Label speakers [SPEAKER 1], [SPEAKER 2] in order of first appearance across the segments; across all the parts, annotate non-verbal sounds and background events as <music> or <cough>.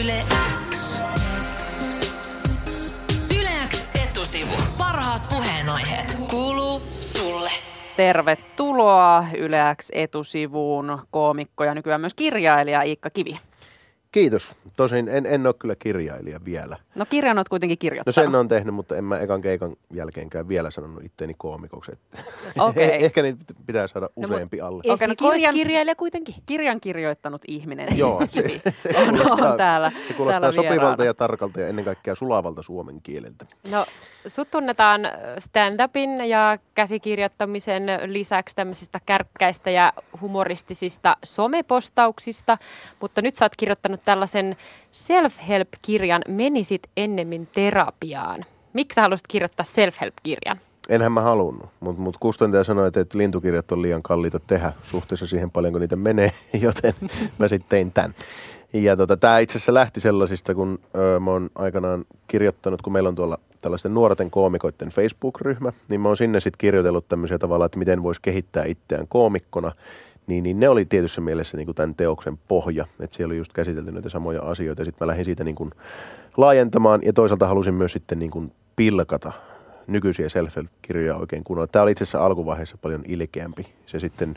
[SPEAKER 1] Yle X. Yle X etusivu. Parhaat puheenaiheet. Kuuluu sulle.
[SPEAKER 2] Tervetuloa Yle X etusivuun koomikko ja nykyään myös kirjailija Iikka Kivi.
[SPEAKER 3] Kiitos. Tosin en, en ole kyllä kirjailija vielä.
[SPEAKER 2] No kirjan olet kuitenkin
[SPEAKER 3] No
[SPEAKER 2] kirjoittanut.
[SPEAKER 3] sen on tehnyt, mutta en mä ekan keikan jälkeenkään vielä sanonut itteeni koomikoksi. Et <laughs>
[SPEAKER 2] Okei.
[SPEAKER 3] Ehkä niitä pitää saada useampi alle.
[SPEAKER 2] Okei, no
[SPEAKER 4] Esikoiskirjailija kuitenkin.
[SPEAKER 2] Kirjan kirjoittanut ihminen.
[SPEAKER 3] Joo, se, se, <laughs>
[SPEAKER 2] On- on
[SPEAKER 3] kuulostaa,
[SPEAKER 2] täällä-
[SPEAKER 3] se kuulostaa
[SPEAKER 2] täällä
[SPEAKER 3] sopivalta
[SPEAKER 2] vieraana.
[SPEAKER 3] ja tarkalta ja ennen kaikkea sulavalta suomen kieleltä.
[SPEAKER 4] No, sut tunnetaan stand-upin ja käsikirjoittamisen lisäksi tämmöisistä kärkkäistä ja humoristisista somepostauksista, mutta nyt sä oot kirjoittanut tällaisen self-help-kirjan Menisit ennemmin terapiaan. Miksi sä haluaisit kirjoittaa self-help-kirjan?
[SPEAKER 3] Enhän mä halunnut, mutta mut kustantaja sanoi, että, että lintukirjat on liian kalliita tehdä suhteessa siihen paljonko niitä menee, <laughs> joten <laughs> mä sitten tein tämän. Ja tota, tämä itse asiassa lähti sellaisista, kun ö, mä oon aikanaan kirjoittanut, kun meillä on tuolla tällaisten nuorten koomikoiden Facebook-ryhmä, niin mä oon sinne sitten kirjoitellut tämmöisiä tavalla, että miten voisi kehittää itseään koomikkona. Niin, niin ne oli tietyssä mielessä niin kuin tämän teoksen pohja, että siellä oli just käsitelty näitä samoja asioita. Sitten mä lähdin siitä niin kuin laajentamaan ja toisaalta halusin myös sitten niin kuin pilkata nykyisiä self-help-kirjoja oikein kunnolla. Tämä oli itse asiassa alkuvaiheessa paljon ilkeämpi. Se sitten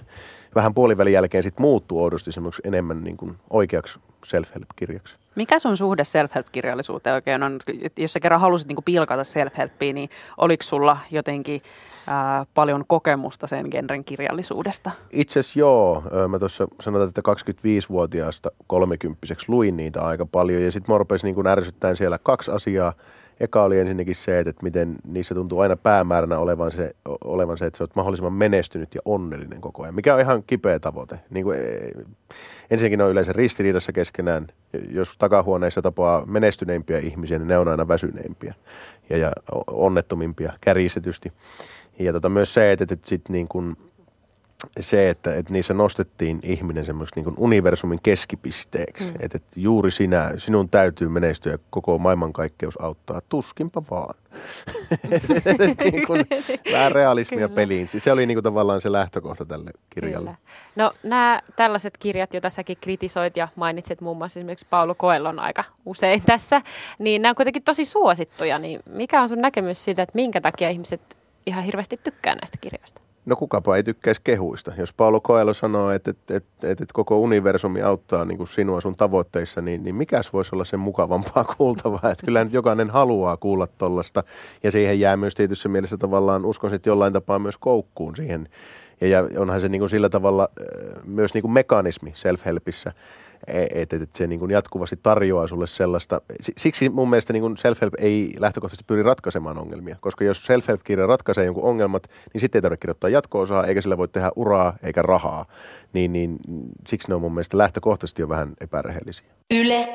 [SPEAKER 3] vähän puolivälin jälkeen sitten muuttui oudosti semmoiksi enemmän niin kuin oikeaksi self-help-kirjaksi.
[SPEAKER 2] Mikä sun suhde self-help-kirjallisuuteen oikein on? Jos sä kerran halusit niinku pilkata self-helppiä, niin oliko sulla jotenkin ää, paljon kokemusta sen genren kirjallisuudesta?
[SPEAKER 3] Itse asiassa joo. Mä tuossa sanotaan, että 25-vuotiaasta 30 luin niitä aika paljon ja sitten mä rupesin niin ärsyttämään siellä kaksi asiaa. Eka oli ensinnäkin se, että, että miten niissä tuntuu aina päämääränä olevan se, olevan se, että sä oot mahdollisimman menestynyt ja onnellinen koko ajan, mikä on ihan kipeä tavoite. Niin kuin, eh, ensinnäkin ne on yleensä ristiriidassa keskenään. Jos takahuoneissa tapaa menestyneimpiä ihmisiä, niin ne on aina väsyneimpiä ja, ja onnettomimpia kärjistetysti. Ja tota, myös se, että, että sit niin kuin, se, että, että niissä nostettiin ihminen semmoiseksi niin universumin keskipisteeksi. Mm. Että, että juuri sinä, sinun täytyy menestyä koko maailmankaikkeus auttaa. Tuskinpa vaan. <laughs> niin kuin, vähän realismia
[SPEAKER 4] Kyllä.
[SPEAKER 3] peliin. Siis Se oli niin kuin tavallaan se lähtökohta tälle kirjalle.
[SPEAKER 4] Kyllä. No nämä tällaiset kirjat, joita säkin kritisoit ja mainitsit muun muassa esimerkiksi Paulo Koellon aika usein tässä, niin nämä on kuitenkin tosi suosittuja. Niin mikä on sun näkemys siitä, että minkä takia ihmiset ihan hirveästi tykkää näistä kirjoista?
[SPEAKER 3] No kukapa ei tykkäisi kehuista. Jos Paulo Coelho sanoo, että, että, että, että, koko universumi auttaa niin kuin sinua sun tavoitteissa, niin, niin mikäs voisi olla sen mukavampaa <laughs> kuultavaa? Että kyllä nyt jokainen haluaa kuulla tollasta. Ja siihen jää myös tietyssä mielessä tavallaan, uskon sitten jollain tapaa myös koukkuun siihen. Ja, onhan se niin kuin sillä tavalla myös niin kuin mekanismi self-helpissä, että et, et se niin kuin jatkuvasti tarjoaa sulle sellaista. Si- Siksi mun mielestä niin kuin self-help ei lähtökohtaisesti pyri ratkaisemaan ongelmia, koska jos self-help-kirja ratkaisee jonkun ongelmat, niin sitten ei tarvitse kirjoittaa jatko-osaa, eikä sillä voi tehdä uraa eikä rahaa. Niin, niin siksi ne on mun mielestä lähtökohtaisesti jo vähän epärehellisiä.
[SPEAKER 1] Yle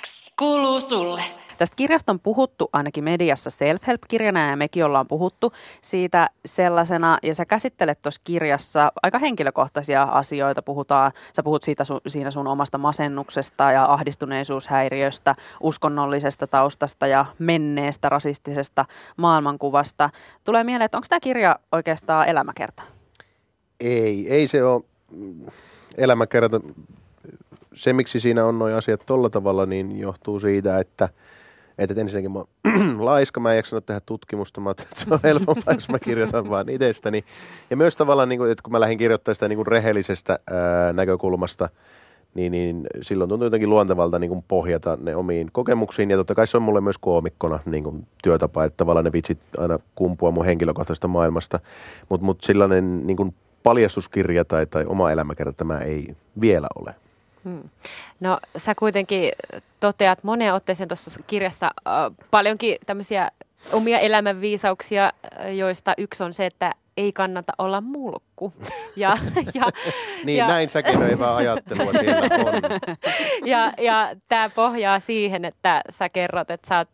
[SPEAKER 1] X. Kuuluu sulle.
[SPEAKER 2] Tästä kirjasta on puhuttu ainakin mediassa self-help-kirjana ja mekin ollaan puhuttu siitä sellaisena. Ja sä käsittelet tuossa kirjassa aika henkilökohtaisia asioita. Puhutaan, sä puhut siitä sun, siinä sun omasta masennuksesta ja ahdistuneisuushäiriöstä, uskonnollisesta taustasta ja menneestä rasistisesta maailmankuvasta. Tulee mieleen, että onko tämä kirja oikeastaan elämäkerta?
[SPEAKER 3] Ei, ei se ole elämäkerta. Se, miksi siinä on nuo asiat tolla tavalla, niin johtuu siitä, että, että ensinnäkin mä oon <clears throat> laiska, mä en jaksanut tehdä tutkimusta, mä että se on helpompaa, <laughs> jos mä kirjoitan vaan itsestäni. Ja myös tavallaan, niin kuin, että kun mä lähdin kirjoittamaan sitä niin kuin rehellisestä ää, näkökulmasta, niin, niin silloin tuntuu jotenkin luontevalta niin kuin pohjata ne omiin kokemuksiin. Ja totta kai se on mulle myös koomikkona niin kuin työtapa, että tavallaan ne vitsit aina kumpua mun henkilökohtaisesta maailmasta. Mutta mut sellainen niin kuin paljastuskirja tai, tai oma elämäkerta tämä ei vielä ole.
[SPEAKER 4] No sä kuitenkin toteat moneen otteeseen tuossa kirjassa äh, paljonkin tämmöisiä omia elämänviisauksia, joista yksi on se, että ei kannata olla mulkku. Ja, <laughs> ja,
[SPEAKER 3] Niin
[SPEAKER 4] ja,
[SPEAKER 3] näin säkenöivää ajattelua siellä on. <laughs>
[SPEAKER 4] ja, ja tämä pohjaa siihen, että sä kerrot, että sä oot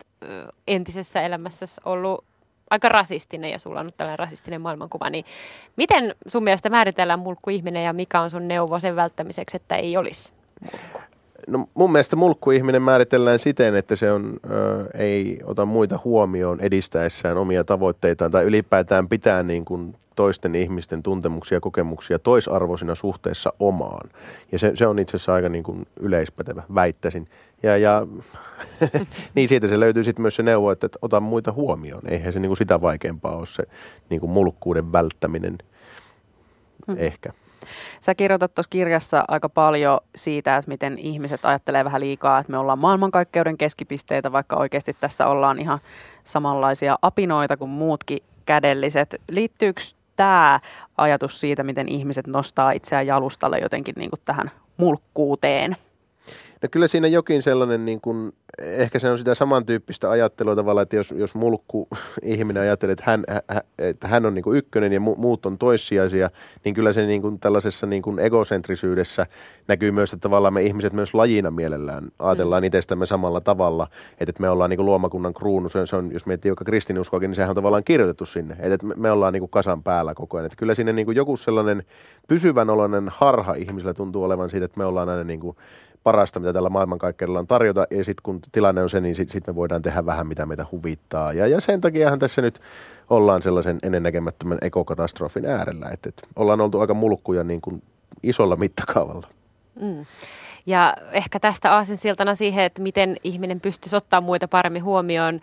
[SPEAKER 4] entisessä elämässäsi ollut aika rasistinen ja sulla on nyt tällainen rasistinen maailmankuva, niin miten sun mielestä määritellään mulkku ihminen ja mikä on sun neuvo sen välttämiseksi, että ei olisi mulkku?
[SPEAKER 3] No mun mielestä mulkkuihminen määritellään siten, että se on, ö, ei ota muita huomioon edistäessään omia tavoitteitaan tai ylipäätään pitää niin kuin toisten ihmisten tuntemuksia ja kokemuksia toisarvoisina suhteessa omaan. Ja se, se on itse asiassa aika niin kuin yleispätevä, väittäisin. Ja, ja <laughs> niin siitä se löytyy sitten myös se neuvo, että, että ota muita huomioon. Eihän se niin kuin sitä vaikeampaa ole se niin kuin mulkkuuden välttäminen hmm. ehkä.
[SPEAKER 2] Sä kirjoitat tuossa kirjassa aika paljon siitä, että miten ihmiset ajattelee vähän liikaa, että me ollaan maailmankaikkeuden keskipisteitä, vaikka oikeasti tässä ollaan ihan samanlaisia apinoita kuin muutkin kädelliset. Liittyykö tämä ajatus siitä, miten ihmiset nostaa itseään jalustalle jotenkin niin kuin tähän mulkkuuteen?
[SPEAKER 3] No kyllä siinä jokin sellainen, niin kuin, ehkä se on sitä samantyyppistä ajattelua tavallaan, että jos, jos mulkku <laughs> ihminen ajattelee, että hän, hä, että hän on niin kuin ykkönen ja muut on toissijaisia, niin kyllä se niin kuin tällaisessa niin kuin egocentrisyydessä näkyy myös, että tavallaan me ihmiset myös lajina mielellään ajatellaan mm. itsestämme samalla tavalla, että me ollaan niin kuin luomakunnan kruunu, se on, se on, jos miettii joka kristinuskoakin, niin sehän on tavallaan kirjoitettu sinne, että me, me ollaan niin kuin kasan päällä koko ajan, että kyllä sinne niin kuin joku sellainen pysyvän oloinen harha ihmisellä tuntuu olevan siitä, että me ollaan aina niin kuin parasta, mitä tällä maailmankaikkeudella on tarjota. Ja sitten kun tilanne on se, niin sitten sit me voidaan tehdä vähän, mitä meitä huvittaa. Ja, ja sen takiahan tässä nyt ollaan sellaisen ennennäkemättömän ekokatastrofin äärellä. Että et ollaan oltu aika mulkkuja niin kuin isolla mittakaavalla. Mm.
[SPEAKER 4] Ja ehkä tästä aasinsiltana siihen, että miten ihminen pystyisi ottaa muita paremmin huomioon,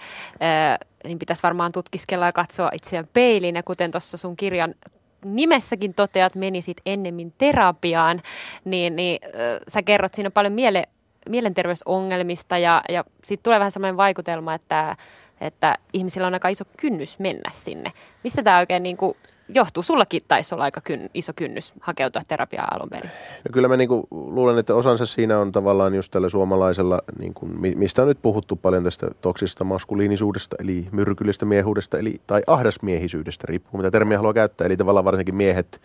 [SPEAKER 4] niin pitäisi varmaan tutkiskella ja katsoa itseään peiliin. Ja kuten tuossa sun kirjan nimessäkin toteat, menisit ennemmin terapiaan, niin, niin äh, sä kerrot siinä paljon miele, mielenterveysongelmista ja, ja siitä tulee vähän sellainen vaikutelma, että, että ihmisillä on aika iso kynnys mennä sinne. Mistä tämä oikein niin kuin johtuu? Sullakin taisi olla aika kyn, iso kynnys hakeutua terapiaan alun perin.
[SPEAKER 3] No kyllä mä niinku luulen, että osansa siinä on tavallaan just tällä suomalaisella, niinku, mistä on nyt puhuttu paljon tästä toksista maskuliinisuudesta, eli myrkyllistä miehuudesta, eli, tai ahdasmiehisyydestä, riippuu mitä termiä haluaa käyttää. Eli tavallaan varsinkin miehet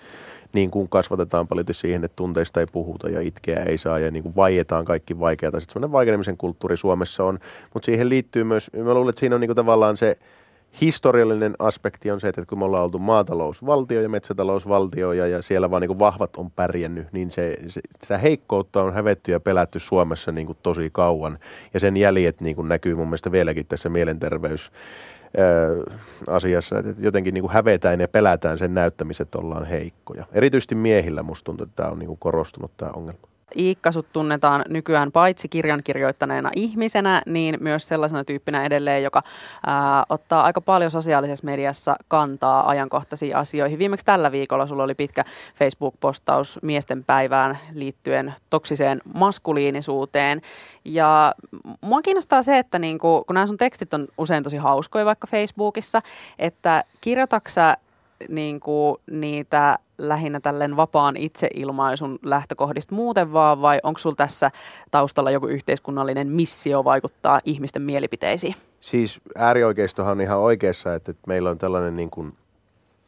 [SPEAKER 3] niin kuin kasvatetaan paljon siihen, että tunteista ei puhuta ja itkeä ei saa ja niin kuin vaietaan kaikki vaikeata. Sitten semmoinen vaikenemisen kulttuuri Suomessa on, mutta siihen liittyy myös, mä luulen, että siinä on niin kuin tavallaan se, historiallinen aspekti on se, että kun me ollaan oltu maatalousvaltio ja metsätalousvaltio ja, ja siellä vaan niin kuin vahvat on pärjännyt, niin se, se, sitä heikkoutta on hävetty ja pelätty Suomessa niin kuin tosi kauan. Ja sen jäljet niin kuin näkyy mun mielestä vieläkin tässä mielenterveys asiassa, että jotenkin niin kuin hävetään ja pelätään sen näyttämiset, ollaan heikkoja. Erityisesti miehillä musta tuntuu, että tämä on niin kuin korostunut tämä ongelma.
[SPEAKER 2] Iikka sut tunnetaan nykyään paitsi kirjan kirjoittaneena ihmisenä, niin myös sellaisena tyyppinä edelleen, joka ää, ottaa aika paljon sosiaalisessa mediassa kantaa ajankohtaisiin asioihin. Viimeksi tällä viikolla sulla oli pitkä Facebook-postaus miesten päivään liittyen toksiseen maskuliinisuuteen. Ja mua kiinnostaa se, että niinku, kun nämä sun tekstit on usein tosi hauskoja vaikka Facebookissa, että kirjoitatko niin kuin niitä lähinnä tälleen vapaan itseilmaisun lähtökohdista muuten vaan, vai onko sulla tässä taustalla joku yhteiskunnallinen missio vaikuttaa ihmisten mielipiteisiin?
[SPEAKER 3] Siis äärioikeistohan on ihan oikeassa, että, että meillä on tällainen niin kuin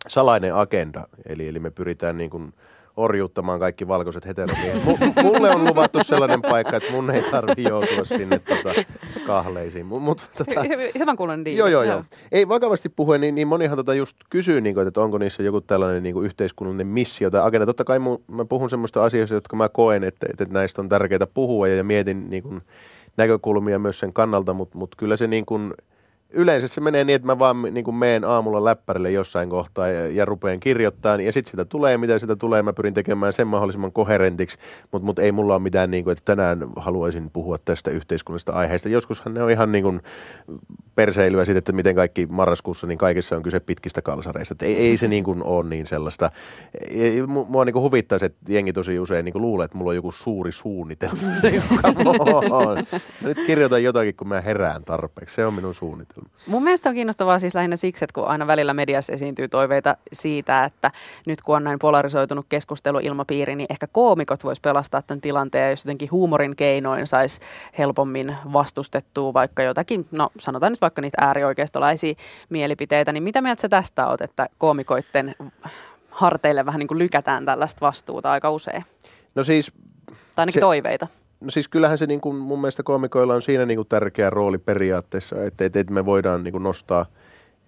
[SPEAKER 3] salainen agenda, eli, eli me pyritään niin kuin – orjuuttamaan kaikki valkoiset heteromiehet. M- mulle on luvattu sellainen paikka, että mun ei tarvi joutua sinne tota, kahleisiin.
[SPEAKER 2] Mut, <laughs> mut, tota, Hyvän kuulen
[SPEAKER 3] diili. Joo, joo, joo. Ei vakavasti puhuen, niin, niin monihan tota just kysyy, niin kuin, että onko niissä joku tällainen niin kuin yhteiskunnallinen missio tai agenda. Totta kai mun, mä puhun semmoista asioista, jotka mä koen, että, että näistä on tärkeää puhua ja, ja mietin niin kuin, näkökulmia myös sen kannalta, mutta mut kyllä se niin kuin, yleensä se menee niin, että mä vaan niin kuin meen aamulla läppärille jossain kohtaa ja, ja rupean kirjoittamaan. Ja sitten sitä tulee, mitä sitä tulee. Mä pyrin tekemään sen mahdollisimman koherentiksi, mutta mut ei mulla ole mitään, niin kuin, että tänään haluaisin puhua tästä yhteiskunnallisesta aiheesta. Joskushan ne on ihan niin kuin perseilyä siitä, että miten kaikki marraskuussa, niin kaikissa on kyse pitkistä kalsareista. Ei, ei se niin kuin ole niin sellaista. Mua niin kuin huvittaisi, että jengi tosi usein niin kuin luulee, että mulla on joku suuri suunnitelma. <laughs> Nyt kirjoitan jotakin, kun mä herään tarpeeksi. Se on minun suunnitelma.
[SPEAKER 2] Mun mielestä on kiinnostavaa siis lähinnä siksi, että kun aina välillä mediassa esiintyy toiveita siitä, että nyt kun on näin polarisoitunut keskusteluilmapiiri, niin ehkä koomikot vois pelastaa tämän tilanteen, jos jotenkin huumorin keinoin saisi helpommin vastustettua vaikka jotakin, no sanotaan nyt vaikka niitä äärioikeistolaisia mielipiteitä, niin mitä mieltä sä tästä oot, että koomikoitten harteille vähän niin kuin lykätään tällaista vastuuta aika usein?
[SPEAKER 3] No siis...
[SPEAKER 2] Tai ainakin se, toiveita
[SPEAKER 3] no siis kyllähän se niin kuin, mun mielestä koomikoilla on siinä niin kuin tärkeä rooli periaatteessa, että, että, että me voidaan niin kuin nostaa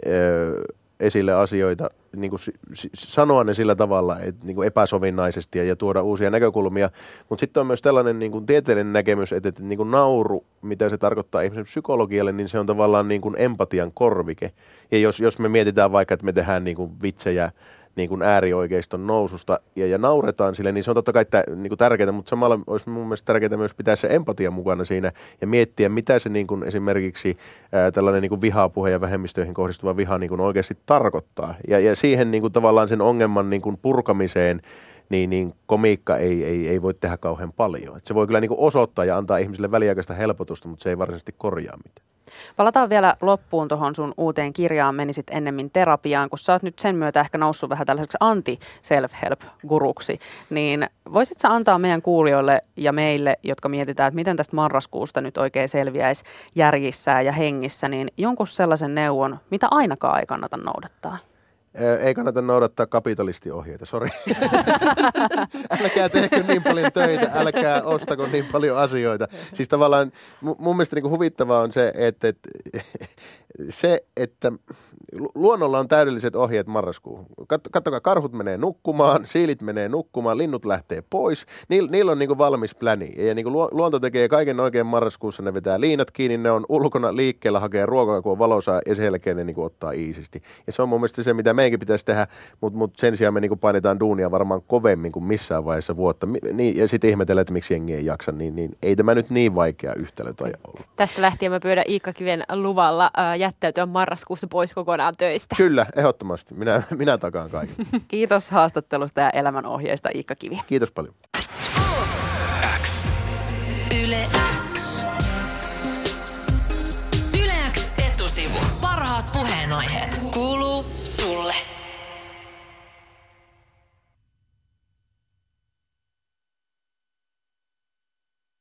[SPEAKER 3] ö, esille asioita, niin kuin sanoa ne sillä tavalla että niin kuin epäsovinnaisesti ja, tuoda uusia näkökulmia. Mutta sitten on myös tällainen niin kuin tieteellinen näkemys, että, että niin kuin nauru, mitä se tarkoittaa ihmisen psykologialle, niin se on tavallaan niin kuin empatian korvike. Ja jos, jos me mietitään vaikka, että me tehdään niin kuin vitsejä niin kuin äärioikeiston noususta ja, ja nauretaan sille, niin se on totta kai niin kuin tärkeää, mutta samalla olisi mun mielestä tärkeää myös pitää se empatia mukana siinä ja miettiä, mitä se niin kuin esimerkiksi ää, tällainen niin kuin vihapuhe ja vähemmistöihin kohdistuva viha niin kuin oikeasti tarkoittaa. Ja, ja siihen niin kuin tavallaan sen ongelman niin kuin purkamiseen niin, niin komiikka ei, ei, ei voi tehdä kauhean paljon. Et se voi kyllä niin osoittaa ja antaa ihmisille väliaikaista helpotusta, mutta se ei varsinaisesti korjaa mitään.
[SPEAKER 2] Palataan vielä loppuun tuohon sun uuteen kirjaan, menisit ennemmin terapiaan, kun sä oot nyt sen myötä ehkä noussut vähän tällaiseksi anti-self-help-guruksi, niin voisit sä antaa meidän kuulijoille ja meille, jotka mietitään, että miten tästä marraskuusta nyt oikein selviäisi järjissään ja hengissä, niin jonkun sellaisen neuvon, mitä ainakaan ei kannata noudattaa?
[SPEAKER 3] Ei kannata noudattaa kapitalistiohjeita, sori. <laughs> älkää tehkö niin paljon töitä, älkää ostako niin paljon asioita. Siis tavallaan mun mielestä niin huvittavaa on se, että, että se, että luonnolla on täydelliset ohjeet marraskuuhun. Kattokaa, karhut menee nukkumaan, siilit menee nukkumaan, linnut lähtee pois. Niillä, niillä on niin valmis pläni. Ja niin luonto tekee kaiken oikein marraskuussa. Ne vetää liinat kiinni, ne on ulkona liikkeellä, hakee ruokaa, kun on valosaa ja sen jälkeen ne niin ottaa iisisti. Ja se on mun mielestä se, mitä meikin pitäisi tehdä, mutta mut sen sijaan me niin painetaan duunia varmaan kovemmin kuin missään vaiheessa vuotta. Niin, ja sitten ihmetellään, että miksi jengi ei jaksa, niin, niin ei tämä nyt niin vaikea yhtälö tai ollut.
[SPEAKER 4] Tästä lähtien mä pyydän Iikka Kiven luvalla äh, jättäytyä marraskuussa pois kokonaan töistä.
[SPEAKER 3] Kyllä, ehdottomasti. Minä, minä takaan kaiken. <laughs>
[SPEAKER 2] Kiitos haastattelusta ja elämänohjeista Iikka Kivi.
[SPEAKER 3] Kiitos paljon.
[SPEAKER 1] X. Yle X. Yle X etusivu. Parhaat puheenaiheet. Kuuluu sulle.